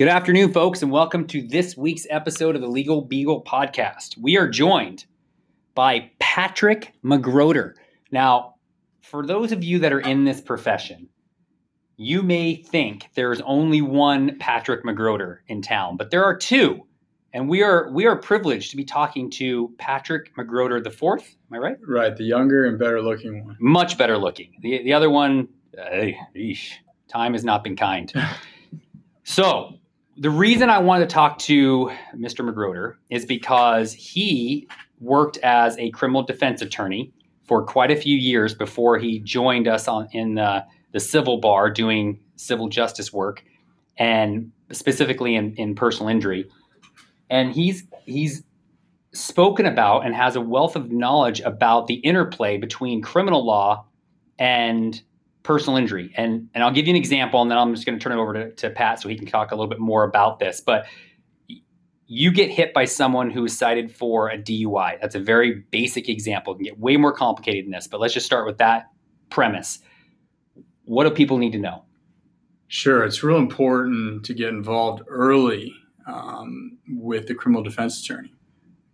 Good afternoon, folks, and welcome to this week's episode of the Legal Beagle podcast. We are joined by Patrick McGroder. Now, for those of you that are in this profession, you may think there's only one Patrick McGroder in town, but there are two. And we are we are privileged to be talking to Patrick McGroder the fourth. Am I right? Right, the younger and better looking one. Much better looking. The the other one, uh, eesh, time has not been kind. so the reason I wanted to talk to Mr. McGroder is because he worked as a criminal defense attorney for quite a few years before he joined us on in the, the civil bar doing civil justice work and specifically in, in personal injury. And he's he's spoken about and has a wealth of knowledge about the interplay between criminal law and personal injury. And and I'll give you an example, and then I'm just going to turn it over to, to Pat so he can talk a little bit more about this. But you get hit by someone who is cited for a DUI. That's a very basic example. It can get way more complicated than this, but let's just start with that premise. What do people need to know? Sure, it's real important to get involved early um, with the criminal defense attorney.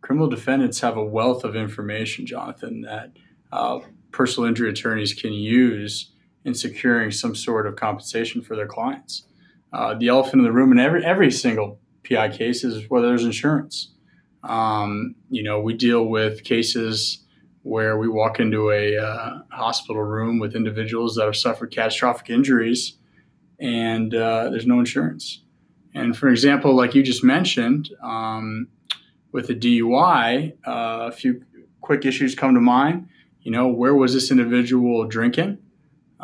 Criminal defendants have a wealth of information, Jonathan, that uh, personal injury attorneys can use in securing some sort of compensation for their clients. Uh, the elephant in the room in every every single PI case is whether there's insurance. Um, you know, we deal with cases where we walk into a uh, hospital room with individuals that have suffered catastrophic injuries and uh, there's no insurance. And for example, like you just mentioned, um, with a DUI, uh, a few quick issues come to mind. You know, where was this individual drinking?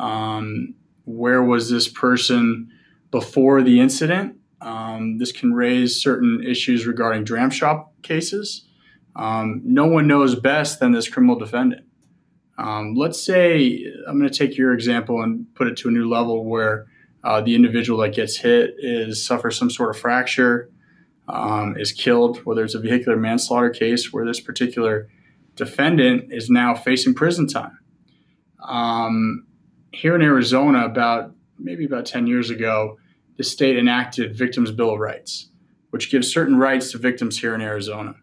Um, where was this person before the incident? Um, this can raise certain issues regarding dram shop cases. Um, no one knows best than this criminal defendant. Um, let's say I'm going to take your example and put it to a new level where uh, the individual that gets hit is suffers some sort of fracture, um, is killed, whether it's a vehicular manslaughter case where this particular defendant is now facing prison time. Um, here in Arizona, about maybe about 10 years ago, the state enacted Victims' Bill of Rights, which gives certain rights to victims here in Arizona.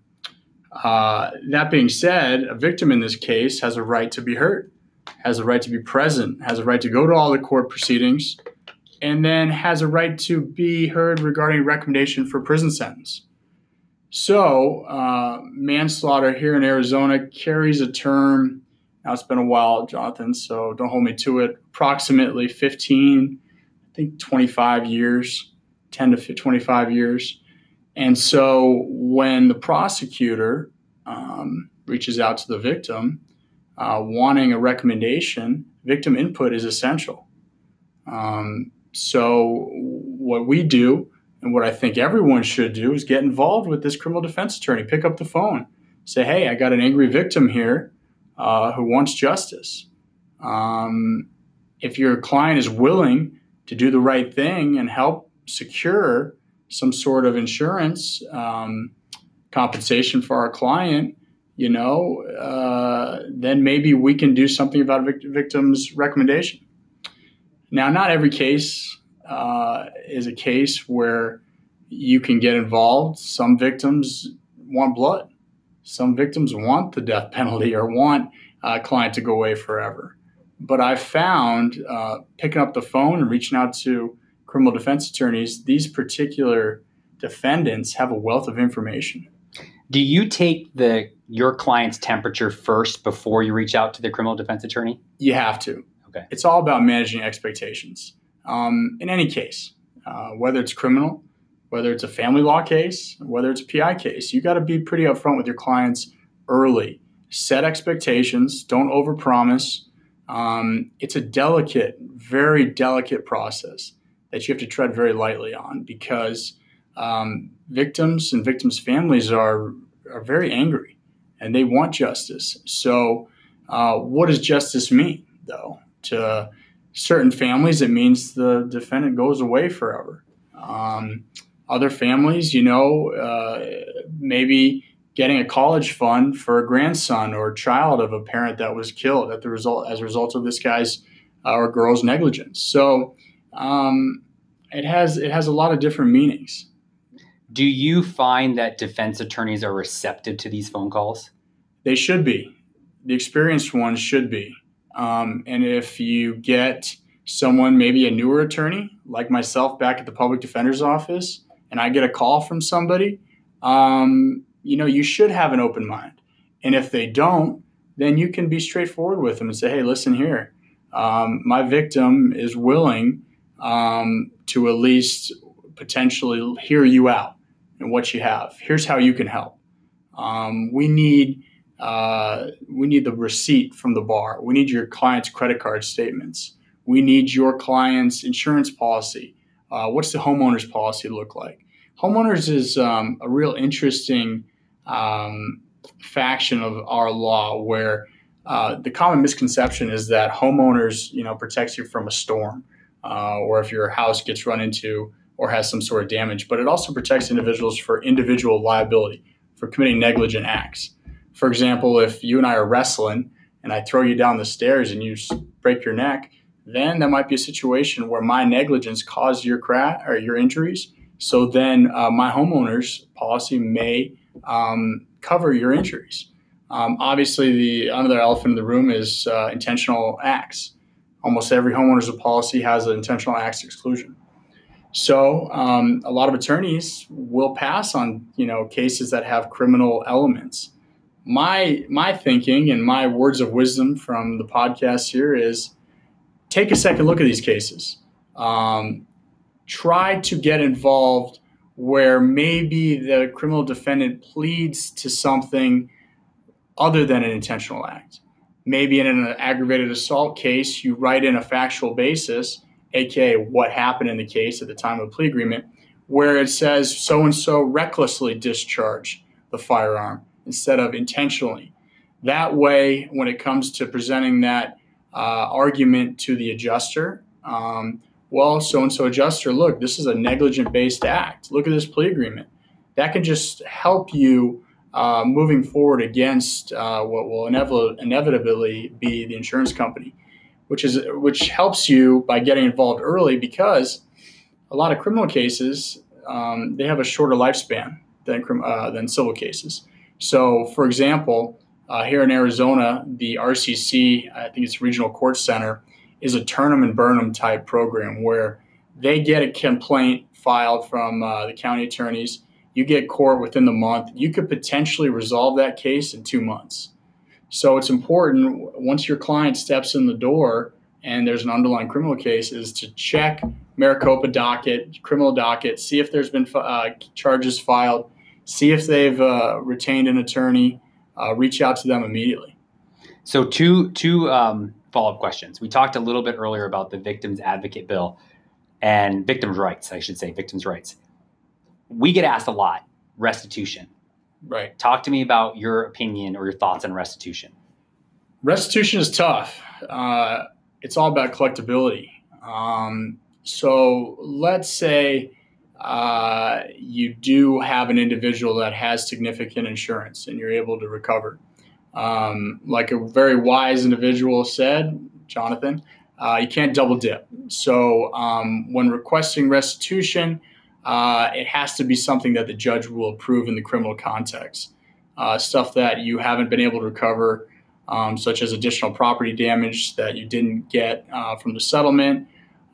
Uh, that being said, a victim in this case has a right to be heard, has a right to be present, has a right to go to all the court proceedings, and then has a right to be heard regarding recommendation for prison sentence. So, uh, manslaughter here in Arizona carries a term now it's been a while, Jonathan, so don't hold me to it. Approximately 15, I think 25 years, 10 to 25 years. And so when the prosecutor um, reaches out to the victim uh, wanting a recommendation, victim input is essential. Um, so what we do and what I think everyone should do is get involved with this criminal defense attorney. Pick up the phone, say, "Hey, I got an angry victim here uh, who wants justice. Um, if your client is willing to do the right thing and help secure some sort of insurance um, compensation for our client, you know, uh, then maybe we can do something about a vict- victim's recommendation. Now, not every case uh, is a case where you can get involved. Some victims want blood. Some victims want the death penalty or want a client to go away forever. But I've found uh, picking up the phone and reaching out to criminal defense attorneys, these particular defendants have a wealth of information. Do you take the your client's temperature first before you reach out to the criminal defense attorney? You have to. Okay. It's all about managing expectations. Um, in any case, uh, whether it's criminal, whether it's a family law case, whether it's a PI case, you got to be pretty upfront with your clients early. Set expectations. Don't overpromise. Um, it's a delicate, very delicate process that you have to tread very lightly on because um, victims and victims' families are are very angry and they want justice. So, uh, what does justice mean, though? To certain families, it means the defendant goes away forever. Um, other families, you know, uh, maybe getting a college fund for a grandson or child of a parent that was killed at the result as a result of this guy's uh, or girl's negligence. So um, It has it has a lot of different meanings. Do you find that defense attorneys are receptive to these phone calls? They should be. The experienced ones should be. Um, and if you get someone, maybe a newer attorney like myself, back at the public defender's office, and I get a call from somebody, um, you know, you should have an open mind. And if they don't, then you can be straightforward with them and say, hey, listen here, um, my victim is willing um, to at least potentially hear you out and what you have. Here's how you can help. Um, we need uh, we need the receipt from the bar. We need your client's credit card statements. We need your client's insurance policy. Uh, what's the homeowner's policy look like? Homeowners is um, a real interesting um, faction of our law where uh, the common misconception is that homeowners, you know, protects you from a storm, uh, or if your house gets run into or has some sort of damage. But it also protects individuals for individual liability for committing negligent acts. For example, if you and I are wrestling and I throw you down the stairs and you break your neck, then that might be a situation where my negligence caused your crash or your injuries. So then uh, my homeowner's policy may um, cover your injuries. Um, obviously, the another elephant in the room is uh, intentional acts. Almost every homeowner's policy has an intentional acts exclusion. So um, a lot of attorneys will pass on you know cases that have criminal elements my my thinking and my words of wisdom from the podcast here is take a second look at these cases. Um, try to get involved where maybe the criminal defendant pleads to something other than an intentional act. Maybe in an aggravated assault case, you write in a factual basis, aka what happened in the case at the time of the plea agreement, where it says so and so recklessly discharged the firearm instead of intentionally. That way, when it comes to presenting that uh, argument to the adjuster, um, well, so and so adjuster, look, this is a negligent based act. Look at this plea agreement. That can just help you uh, moving forward against uh, what will inevitably be the insurance company, which is which helps you by getting involved early because a lot of criminal cases um, they have a shorter lifespan than uh, than civil cases. So, for example, uh, here in Arizona, the RCC, I think it's Regional Court Center, is a Turnham and Burnham type program where they get a complaint filed from uh, the county attorneys. You get court within the month. You could potentially resolve that case in two months. So it's important once your client steps in the door and there's an underlying criminal case, is to check Maricopa docket, criminal docket, see if there's been uh, charges filed see if they've uh, retained an attorney, uh, reach out to them immediately. So, two two um, follow up questions. We talked a little bit earlier about the Victims Advocate Bill and victims' rights. I should say victims' rights. We get asked a lot restitution. Right. Talk to me about your opinion or your thoughts on restitution. Restitution is tough. Uh, it's all about collectability. Um, so let's say uh, you do have an individual that has significant insurance and you're able to recover. Um, like a very wise individual said, Jonathan, uh, you can't double dip. So um, when requesting restitution, uh, it has to be something that the judge will approve in the criminal context. Uh, stuff that you haven't been able to recover, um, such as additional property damage that you didn't get uh, from the settlement,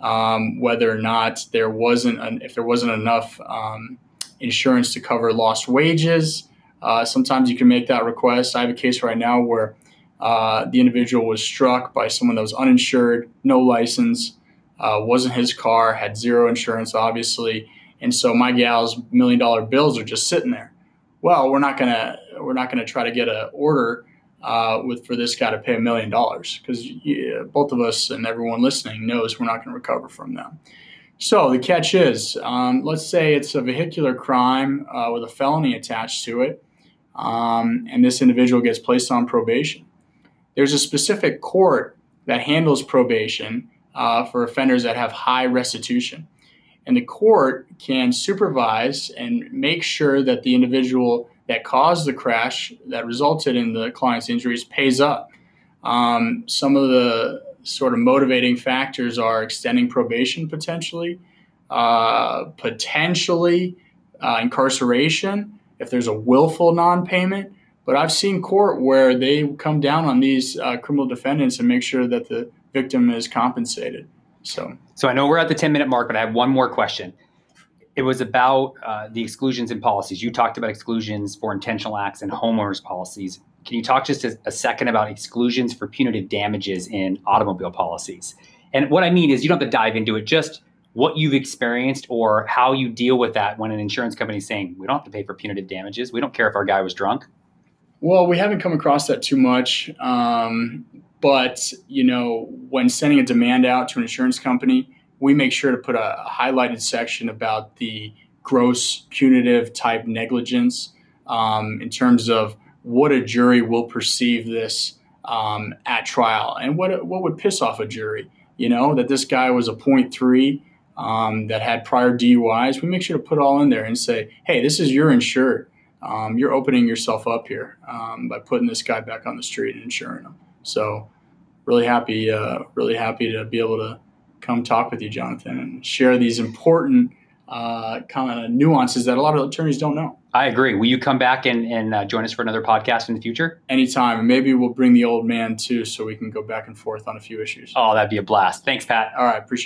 um, whether or not there wasn't an, if there wasn't enough um, insurance to cover lost wages. Uh, sometimes you can make that request. I have a case right now where uh, the individual was struck by someone that was uninsured, no license, uh, wasn't his car, had zero insurance, obviously, and so my gal's million dollar bills are just sitting there. Well, we're not gonna we're not gonna try to get an order uh, with for this guy to pay a million dollars because both of us and everyone listening knows we're not going to recover from them. So the catch is, um, let's say it's a vehicular crime uh, with a felony attached to it, um, and this individual gets placed on probation. There's a specific court that handles probation uh, for offenders that have high restitution. And the court can supervise and make sure that the individual that caused the crash that resulted in the client's injuries pays up. Um, some of the sort of motivating factors are extending probation potentially, uh, potentially uh, incarceration if there's a willful non-payment. But I've seen court where they come down on these uh, criminal defendants and make sure that the victim is compensated. So, so I know we're at the 10 minute mark, but I have one more question. It was about uh, the exclusions and policies. You talked about exclusions for intentional acts and homeowners policies. Can you talk just a, a second about exclusions for punitive damages in automobile policies? And what I mean is, you don't have to dive into it, just what you've experienced or how you deal with that when an insurance company is saying, we don't have to pay for punitive damages. We don't care if our guy was drunk. Well, we haven't come across that too much. Um, but, you know, when sending a demand out to an insurance company, we make sure to put a, highlighted section about the gross punitive type negligence um, in terms of what a jury will perceive this um, at trial and what, what would piss off a jury. You know, that this guy was a 0.3 um, that had prior DUIs. We make sure to put all in there and say, hey, this is your insured. Um, you're opening yourself up here um, by putting this guy back on the street and insuring him. So, really happy, uh, really happy to be able to come talk with you, Jonathan, and share these important uh, kind of nuances that a lot of attorneys don't know. I agree. Will you come back and, and uh, join us for another podcast in the future? Anytime. Maybe we'll bring the old man too so we can go back and forth on a few issues. Oh, that'd be a blast. Thanks, Pat. All right. Appreciate